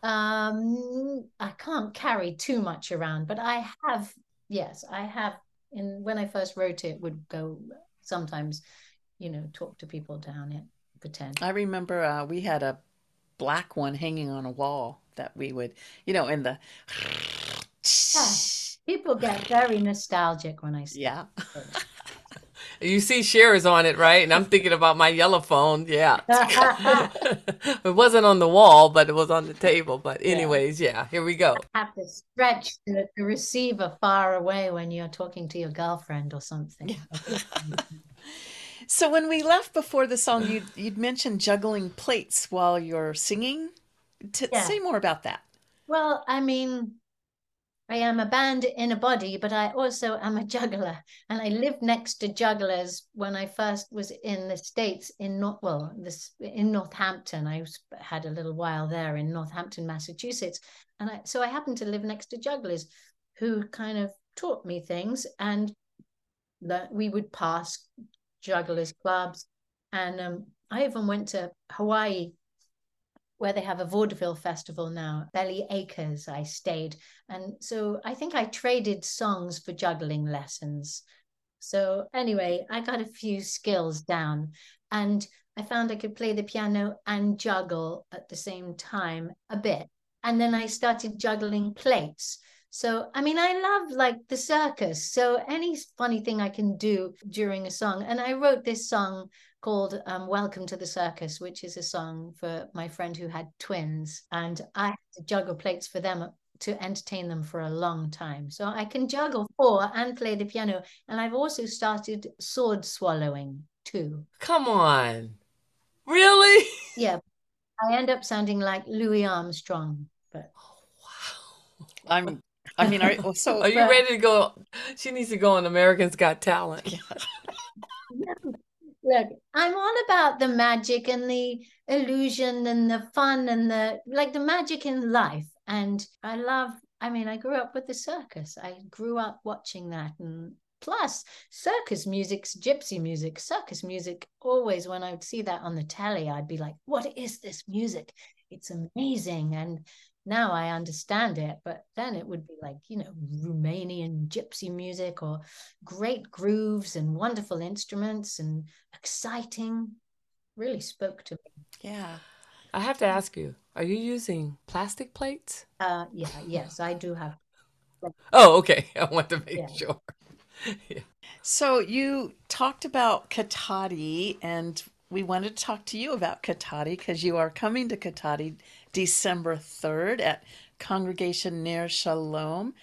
Um, I can't carry too much around, but I have, yes, I have. In when I first wrote it, would go sometimes, you know, talk to people down it, pretend. I remember uh, we had a black one hanging on a wall that we would, you know, in the. People get very nostalgic when I say Yeah. You see Cher's on it, right? And I'm thinking about my yellow phone. Yeah. it wasn't on the wall, but it was on the table. But anyways, yeah, here we go. have to stretch the, the receiver far away when you're talking to your girlfriend or something. So when we left before the song, you you'd mentioned juggling plates while you're singing. T- Yeah. Say more about that. Well, I mean, I am a band in a body, but I also am a juggler. And I lived next to jugglers when I first was in the States in North, well, this in Northampton. I had a little while there in Northampton, Massachusetts. And I, so I happened to live next to jugglers who kind of taught me things. And that we would pass jugglers clubs. And um, I even went to Hawaii where they have a vaudeville festival now, Bellyacres, I stayed. And so I think I traded songs for juggling lessons. So anyway, I got a few skills down and I found I could play the piano and juggle at the same time a bit. And then I started juggling plates. So, I mean, I love like the circus. So, any funny thing I can do during a song. And I wrote this song called um, Welcome to the Circus, which is a song for my friend who had twins. And I had to juggle plates for them to entertain them for a long time. So I can juggle four and play the piano. And I've also started sword swallowing too. Come on. Really? Yeah. I end up sounding like Louis Armstrong, but wow I'm. I mean, are so Are you but- ready to go? She needs to go on Americans Got Talent. Look, I'm all about the magic and the illusion and the fun and the like the magic in life. And I love, I mean, I grew up with the circus. I grew up watching that. And plus, circus music's gypsy music. Circus music, always when I would see that on the telly, I'd be like, what is this music? It's amazing. And now I understand it, but then it would be like, you know, Romanian gypsy music or great grooves and wonderful instruments and exciting. Really spoke to me. yeah. I have to ask you, are you using plastic plates? Uh, yeah, yes, I do have. Oh, okay. I want to make Yeah. sure. So you talked about Cotati, and we wanted to talk to you about Cotati because you are coming to Cotati December 3rd at Congregation Ner Shalom.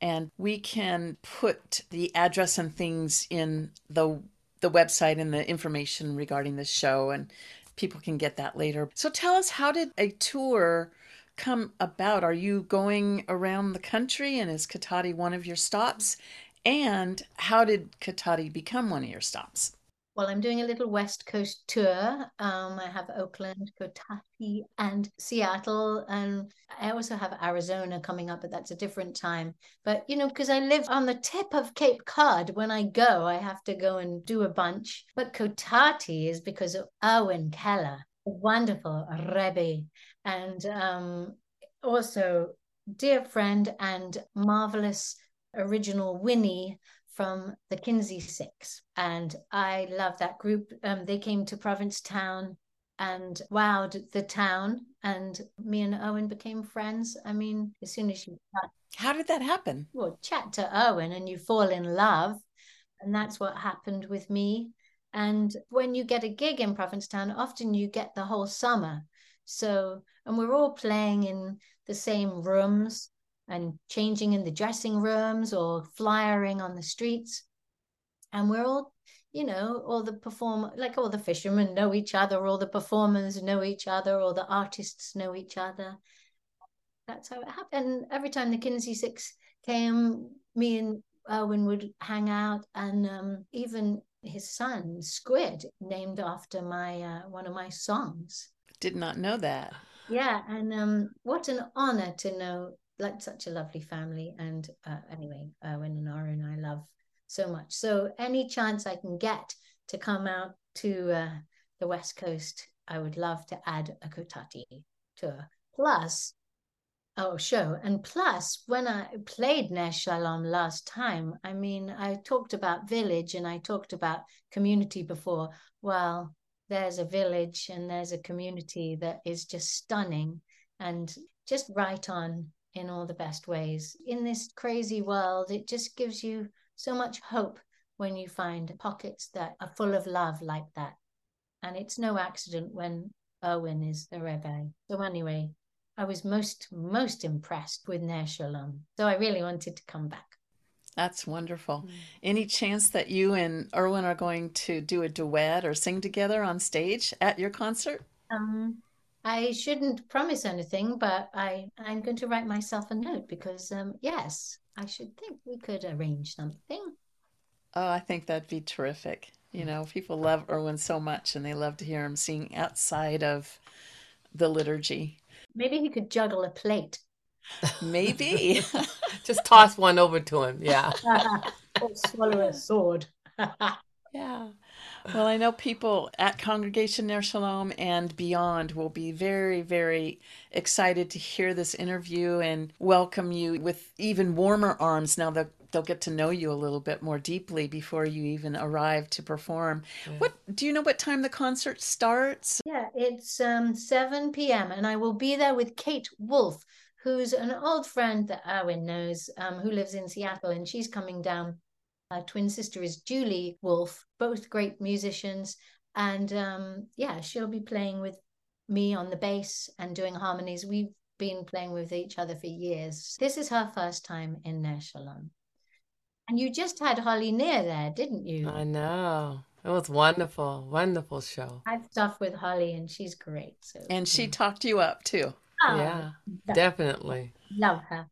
And we can put the address and things in the the website and the information regarding the show and people can get that later. So tell us how did a tour come about? Are you going around the country and is Cotati one of your stops? And how did Cotati become one of your stops? Well, I'm doing a little West Coast tour. Um, I have Oakland, Kentucky, and Seattle, and I also have Arizona coming up, but that's a different time. But you know, because I live on the tip of Cape Cod, when I go, I have to go and do a bunch. But Cotati is because of Erwin Keller, wonderful Rebbe, and um, also dear friend and marvelous original Winnie from the Kinsey Sicks. And I love that group. Um, they came to Provincetown and wowed the town. And me and Erwin became friends. I mean, as soon as you How did that happen? well, chat to Erwin and you fall in love. And that's what happened with me. And when you get a gig in Provincetown, often you get the whole summer. So, and we're all playing in the same rooms and changing in the dressing rooms or flyering on the streets. And we're all, you know, all the perform like all the fishermen know each other, all the performers know each other, all the artists know each other. That's how it happened. And every time the Kinsey Sicks came, me and Erwin would hang out, and um, even his son Squid, named after my uh, one of my songs. Did not know that. Yeah, and um, what an honor to know like such a lovely family. And uh, anyway, Erwin and Oren, I love so much. So any chance I can get to come out to uh, the West Coast, I would love to add a Cotati tour. Plus, oh, show. And plus, when I played Ner last time, I mean, I talked about village and I talked about community before. Well, there's a village and there's a community that is just stunning and just right on in all the best ways. In this crazy world, it just gives you so much hope when you find pockets that are full of love like that. And it's no accident when Erwin is the Rebbe. So anyway, I was most most impressed with Ner Shalom. So I really wanted to come back. That's wonderful. Any chance that you and Erwin are going to do a duet or sing together on stage at your concert? Um, I shouldn't promise anything, but I I'm going to write myself a note because um, yes, I should think we could arrange something. Oh, I think that'd be terrific. You know, people love Erwin so much and they love to hear him sing outside of the liturgy. Maybe he could juggle a plate. Maybe. Just toss one over to him. Yeah. or swallow a sword. yeah. Well, I know people at Congregation Ner Shalom and beyond will be very, very excited to hear this interview and welcome you with even warmer arms now that they'll get to know you a little bit more deeply before you even arrive to perform. What do you know what time the concert starts? Yeah, it's um, 7 p.m. and I will be there with Kate Wolf, who's an old friend that Erwin knows, um, who lives in Seattle, and she's coming down. Her twin sister is Julie Wolf, both great musicians. And um, yeah, she'll be playing with me on the bass and doing harmonies. We've been playing with each other for years. This is her first time in Ner Shalom. And you just had Holly Near there, didn't you? I know. It was wonderful. Wonderful show. I've stuff with Holly and she's great. So And she talked you up too. Oh, Yeah, definitely. love her.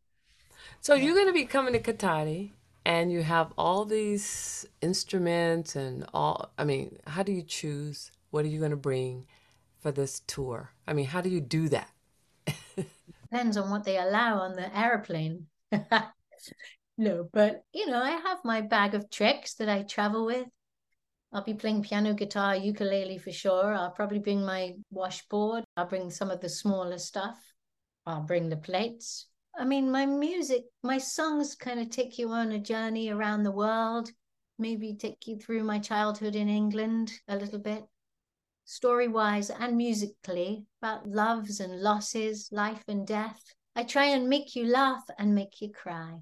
So you're going to be coming to Cotati and you have all these instruments and all, I mean, how do you choose? What are you going to bring for this tour? I mean, how do you do that? Depends on what they allow on the aeroplane. no, but you know, I have my bag of tricks that I travel with. I'll be playing piano, guitar, ukulele for sure. I'll probably bring my washboard. I'll bring some of the smaller stuff. I'll bring the plates. I mean, my music, my songs kind of take you on a journey around the world, maybe take you through my childhood in England a little bit, story wise and musically, about loves and losses, life and death. I try and make you laugh and make you cry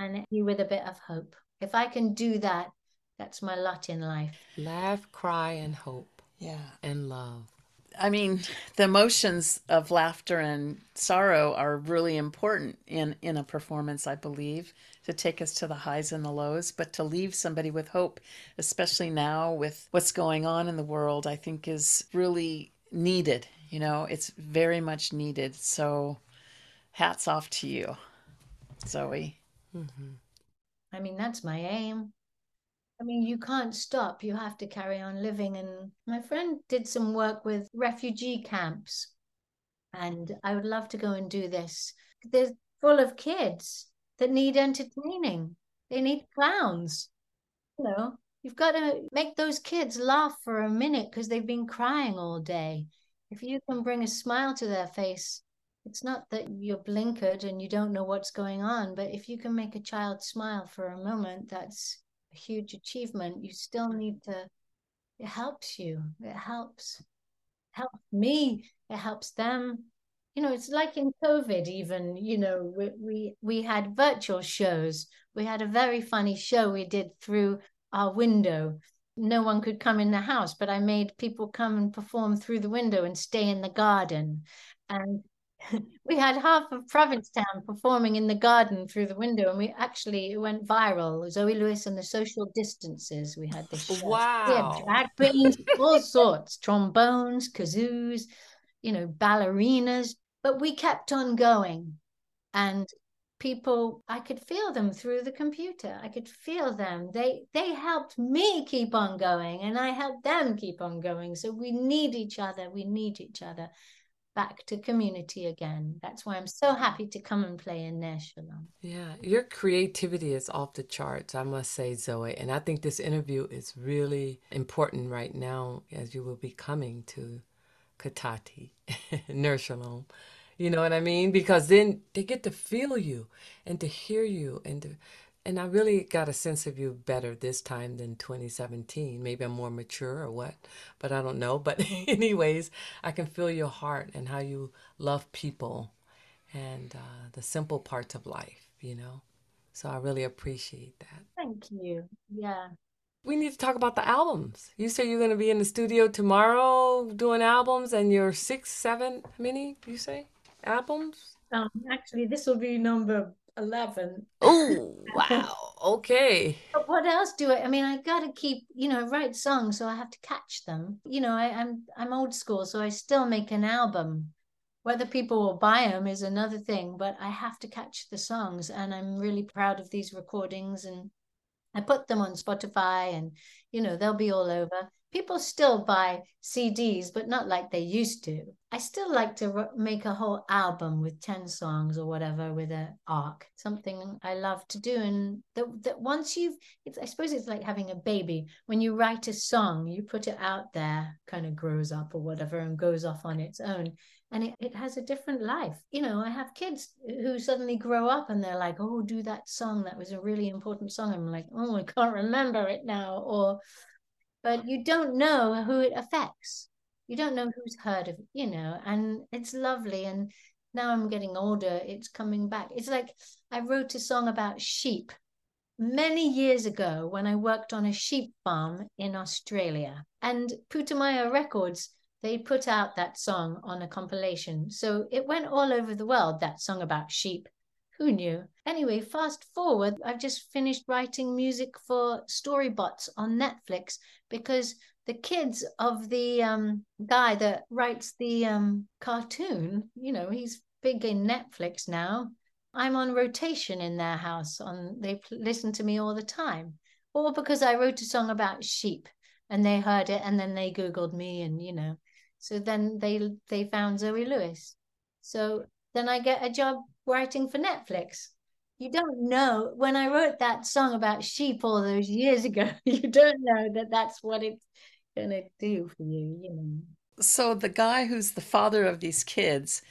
and you with a bit of hope. If I can do that, that's my lot in life. Laugh, cry, and hope Yeah. and love. I mean, the emotions of laughter and sorrow are really important in in a performance, I believe, to take us to the highs and the lows, but to leave somebody with hope, especially now with what's going on in the world, I think is really needed. You know, it's very much needed. So hats off to you, Zoe. Mm-hmm. I mean, that's my aim. I mean, you can't stop. You have to carry on living. And my friend did some work with refugee camps. And I would love to go and do this. They're full of kids that need entertaining, they need clowns. You know, you've got to make those kids laugh for a minute because they've been crying all day. If you can bring a smile to their face, it's not that you're blinkered and you don't know what's going on, but if you can make a child smile for a moment, that's huge achievement. You still need to, it helps you. It helps. It helps me. It helps them. You know, it's like in COVID, even, you know, we, we, we had virtual shows. We had a very funny show we did through our window. No one could come in the house, but I made people come and perform through the window and stay in the garden. And we had half of Provincetown performing in the garden through the window, and we actually it went viral. Zoe Lewis and the Social Distances. We had this. Wow. We had drag queens, all sorts, trombones, kazoos, you know, ballerinas. But we kept on going, and people i could feel them through the computer i could feel them they they helped me keep on going and i helped them keep on going so we need each other we need each other back to community again. That's why I'm so happy to come and play in Shalom. Yeah, your creativity is off the charts, I must say, Zoe. And I think this interview is really important right now as you will be coming to Ner Shalom. You know what I mean? Because then they get to feel you and to hear you and to and I really got a sense of you better this time than 2017. Maybe I'm more mature or what, but I don't know. But, anyways, I can feel your heart and how you love people and uh, the simple parts of life, you know? So I really appreciate that. Thank you. Yeah. We need to talk about the albums. You say you're going to be in the studio tomorrow doing albums and your six, seven, how many you say albums? Um, actually, this will be number 11. Oh, wow. Okay. But what else do I I mean I got to keep, you know, write songs so I have to catch them. You know, I, I'm I'm old school so I still make an album. Whether people will buy them is another thing, but I have to catch the songs and I'm really proud of these recordings and I put them on Spotify and you know, they'll be all over people still buy CDs, but not like they used to. I still like to make a whole album with 10 songs or whatever with an arc, something I love to do. And that, once you've, I suppose it's like having a baby. When you write a song, you put it out there, kind of grows up or whatever and goes off on its own. And it, it has a different life. You know, I have kids who suddenly grow up and they're like, oh, do that song. That was a really important song. I'm like, oh, I can't remember it now. Or, but you don't know who it affects. You don't know who's heard of, it, you know, and it's lovely. And now I'm getting older, it's coming back. It's like I wrote a song about sheep many years ago when I worked on a sheep farm in Australia. And Putumayo Records, they put out that song on a compilation. So it went all over the world, that song about sheep. Who knew? Anyway, fast forward, I've just finished writing music for StoryBots on Netflix because the kids of the um, guy that writes the um, cartoon, you know, he's big in Netflix now. I'm on rotation in their house. On they listen to me all the time, or because I wrote a song about sheep and they heard it and then they googled me and you know, so then they they found Zoe Lewis. So then I get a job writing for Netflix. You don't know when I wrote that song about sheep all those years ago, you don't know that that's what it's going to do for you, you know. So the guy who's the father of these kids,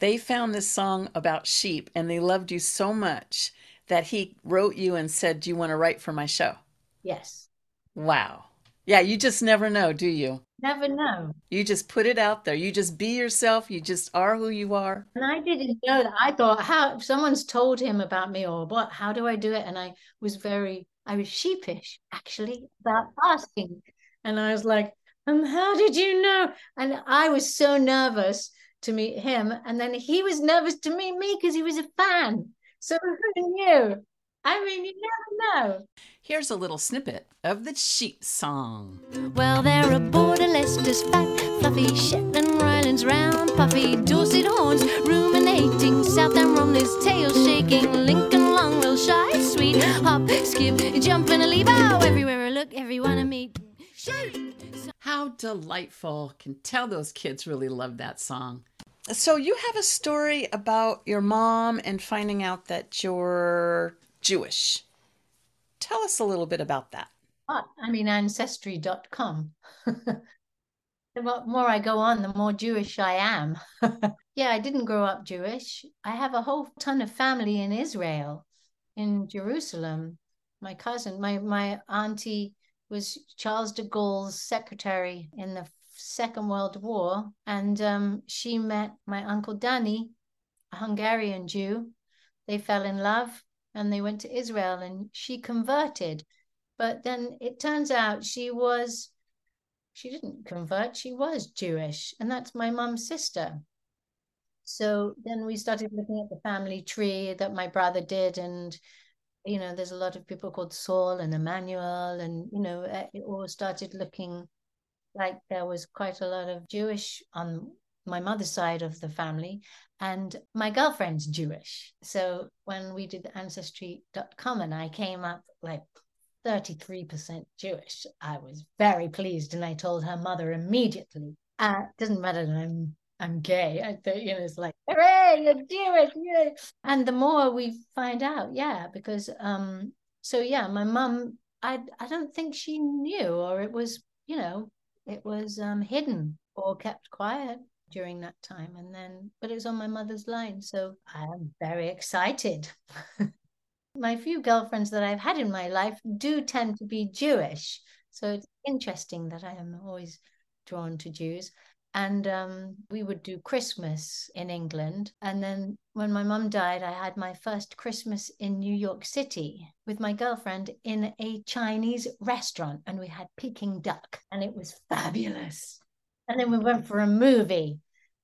they found this song about sheep and they loved you so much that he wrote you and said, "Do you want to write for my show?" Yes. Wow. Yeah, you just never know, do you? Never know. You just put it out there. You just be yourself. You just are who you are. And I didn't know that. I thought, how someone's told him about me or what? How do I do it? And I was very, I was sheepish actually about asking. And I was like, um, how did you know? And I was so nervous to meet him. And then he was nervous to meet me because he was a fan. So who knew? I mean, you never know. Here's a little snippet of the sheep song. Well, there are border Leicester's fat, fluffy Shetland Ryelands round, puffy Dorset horns, ruminating, South and Romney's tail shaking, Lincoln long, real shy, sweet, hop, skip, jump and a leap, oh, everywhere I look, everyone I meet. Shoot! How delightful. Can tell those kids really love that song. So, you have a story about your mom and finding out that you're Jewish. Tell us a little bit about that. Ah, I mean, ancestry.com. the more I go on, the more Jewish I am. yeah, I didn't grow up Jewish. I have a whole ton of family in Israel, in Jerusalem. My cousin, my my auntie was Charles de Gaulle's secretary in the Second World War, and um, she met my uncle Danny, a Hungarian Jew. They fell in love and they went to Israel and she converted. But then it turns out she was, she didn't convert, she was Jewish. And that's my mum's sister. So then we started looking at the family tree that my brother did. And, you know, there's a lot of people called Saul and Emmanuel. And, you know, eh, it all started looking like there was quite a lot of Jewish on my mother's side of the family and my girlfriend's Jewish. So when we did ancestry.com and I came up like 33% Jewish, I was very pleased and I told her mother immediately. Uh, doesn't matter that I'm I'm gay. I thought, you know, it's like, hooray, you're Jewish. Yeah. And the more we find out, yeah, because um, so yeah, my mum, I I don't think she knew, or it was, you know, it was um hidden or kept quiet during that time and then but it was on my mother's line. So i am very excited. My few girlfriends that i've had in my life do tend to be jewish so it's interesting that i am always drawn to jews. And um, we would do christmas in england and then when my mum died i had my first christmas in new york city with my girlfriend in a chinese restaurant and we had peking duck and it was fabulous and then we went for a movie.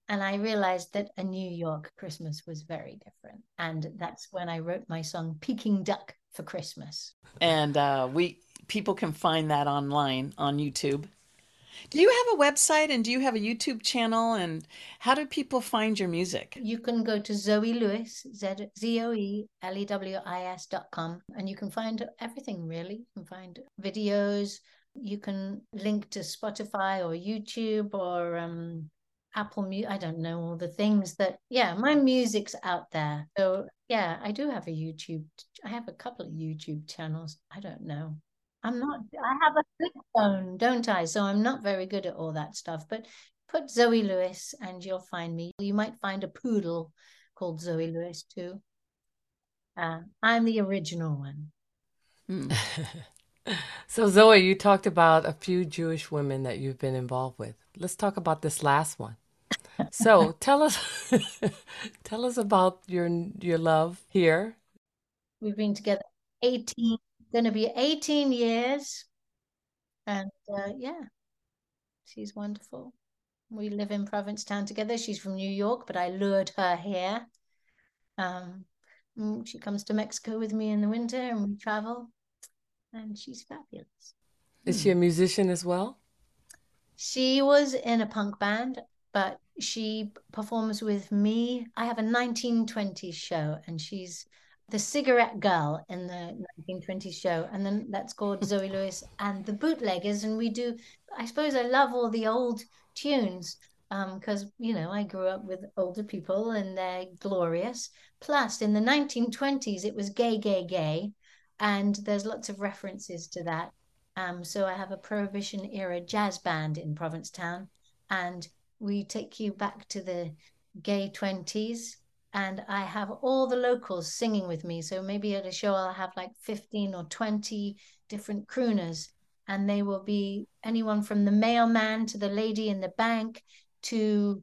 And I realized that a New York Christmas was very different. And that's when I wrote my song Peking Duck for Christmas. And uh, we people can find that online on YouTube. Do you have a website and do you have a YouTube channel? And how do people find your music? You can go to Zoe Lewis, Z O E L E W I S dot com, and you can find everything really. You can find videos, you can link to Spotify or YouTube or um, Apple Music. I don't know all the things that, yeah, my music's out there. So, yeah, I do have a YouTube. I have a couple of YouTube channels. I don't know. I'm not, I have a flip phone, don't I? So I'm not very good at all that stuff. But put Zoe Lewis and you'll find me. You might find a poodle called Zoe Lewis too. Uh, I'm the original one. Hmm. So, Zoe, you talked about a few Jewish women that you've been involved with. Let's talk about this last one. So, tell us tell us about your your love here. We've been together 18 going to be 18 years. And uh, yeah. She's wonderful. We live in Provincetown together. She's from New York, but I lured her here. Um, mm, she comes to Mexico with me in the winter and we travel and she's fabulous. Is she a musician as well? She was in a punk band, but she performs with me. I have a 1920s show, and she's the cigarette girl in the 1920s show. And then that's called Zoe Lewis and the Bootleggers. And we do, I suppose I love all the old tunes because, um, you know, I grew up with older people and they're glorious. Plus, in the 1920s, it was gay, gay, gay and there's lots of references to that. Um, so I have a Prohibition era jazz band in Provincetown, and we take you back to the gay 20s. And I have all the locals singing with me. So maybe at a show, I'll have like 15 or 20 different crooners, and they will be anyone from the mailman to the lady in the bank to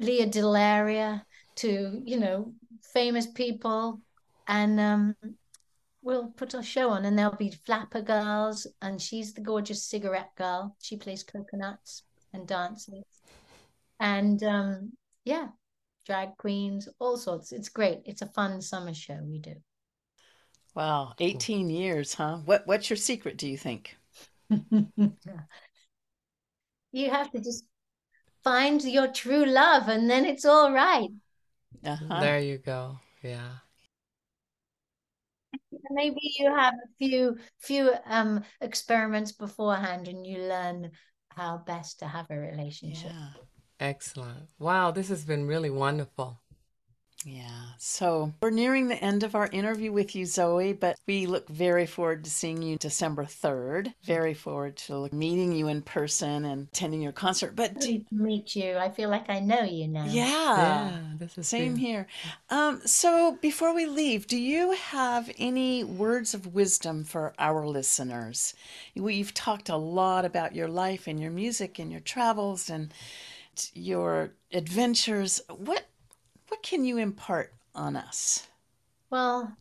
Lea DeLaria to, you know, famous people. And um, we'll put a show on and there'll be flapper girls and she's the gorgeous cigarette girl she plays coconuts and dances and um yeah drag queens all sorts it's great it's a fun summer show we do Wow, 18 years, huh? What what's your secret, do you think? you have to just find your true love and then it's all right. Uh-huh. There you go. Yeah. Maybe you have a few few um experiments beforehand and you learn how best to have a relationship. Yeah. Excellent. Wow, this has been really wonderful. Yeah. So we're nearing the end of our interview with you, Zoe, but we look very forward to seeing you December 3rd. Very forward to meeting you in person and attending your concert. But to meet you. I feel like I know you now. yeah. Yeah, this Same good. here. Um, so before we leave, do you have any words of wisdom for our listeners? We've talked a lot about your life and your music and your travels and your adventures. What what can you impart on us? Well,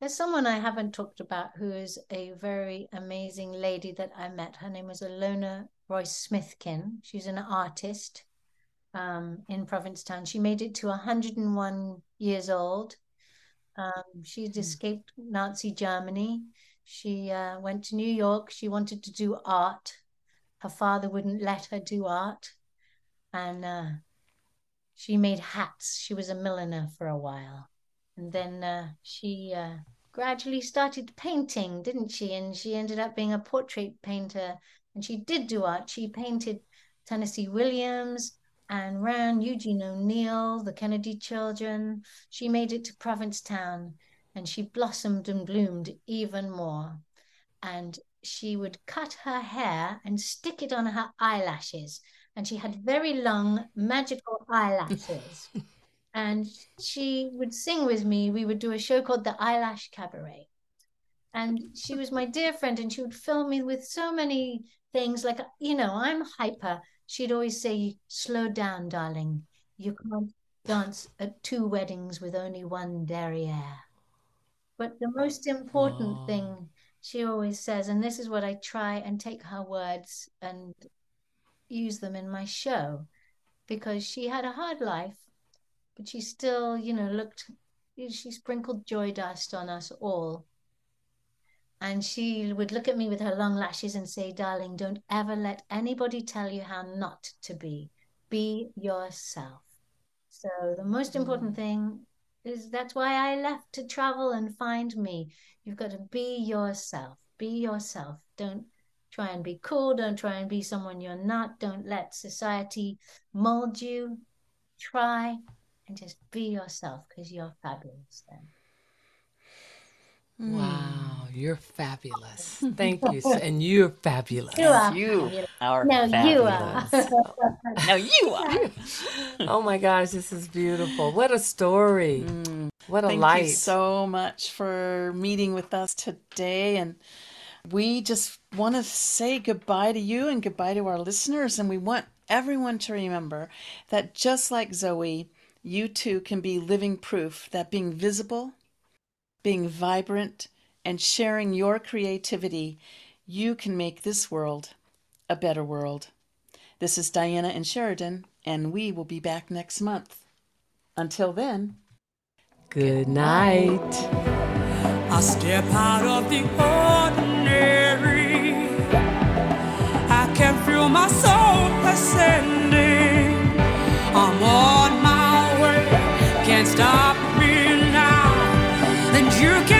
there's someone I haven't talked about who is a very amazing lady that I met. Her name was Ilona Royce Smithkin. She's an artist um, in Provincetown. She made it to 101 years old. Um, she'd escaped Nazi Germany. She uh, went to New York. She wanted to do art. Her father wouldn't let her do art. And uh, she made hats. She was a milliner for a while. And then uh, she uh, gradually started painting, didn't she? And she ended up being a portrait painter. And she did do art. She painted Tennessee Williams, Ayn Rand, Eugene O'Neill, the Kennedy children. She made it to Provincetown and she blossomed and bloomed even more. And she would cut her hair and stick it on her eyelashes. And she had very long, magical eyelashes. and she would sing with me. We would do a show called The Eyelash Cabaret. And she was my dear friend, and she would fill me with so many things. Like, you know, I'm hyper. She'd always say, Slow down, darling. You can't dance at two weddings with only one derriere. But the most important Oh. thing she always says, and this is what I try and take her words and use them in my show, because she had a hard life, but she still, you know, looked, she sprinkled joy dust on us all. And she would look at me with her long lashes and say, Darling, don't ever let anybody tell you how not to be. Be yourself. So the most mm. important thing is that's why I left to travel and find me. You've got to be yourself. Be yourself. Don't try and be cool. Don't try and be someone you're not. Don't let society mold you. Try and just be yourself because you're fabulous then. Hmm. Wow, you're fabulous. Thank you. And you're fabulous. You are You fabulous. are No, you are. no, you are. Oh my gosh, this is beautiful. What a story. Hmm. What a life. Thank light. you so much for meeting with us today. And we just want to say goodbye to you and goodbye to our listeners. And we want everyone to remember that just like Zoe, you too can be living proof that being visible, being vibrant, and sharing your creativity, you can make this world a better world. This is Dianna and Sheridan, and we will be back next month. Until then, Good night. I step out of the ordinary. My soul ascending. I'm on my way, can't stop me now. And you can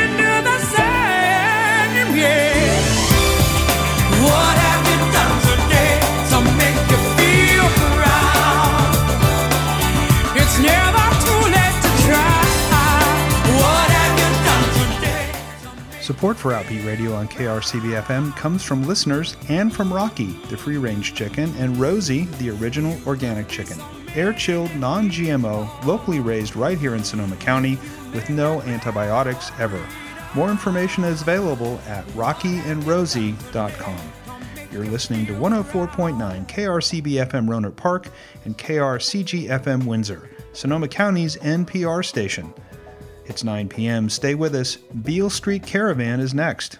Support for Outbeat Radio on KRCB FM comes from listeners and from Rocky, the free range chicken, and Rosie, the original organic chicken. Air chilled, non GMO, locally raised right here in Sonoma County with no antibiotics ever. More information is available at rockyandrosie.com. You're listening to 104.9 KRCB FM Rohnert Park and KRCG FM Windsor, Sonoma County's NPR station. It's 9 p.m. Stay with us. Beale Street Caravan is next.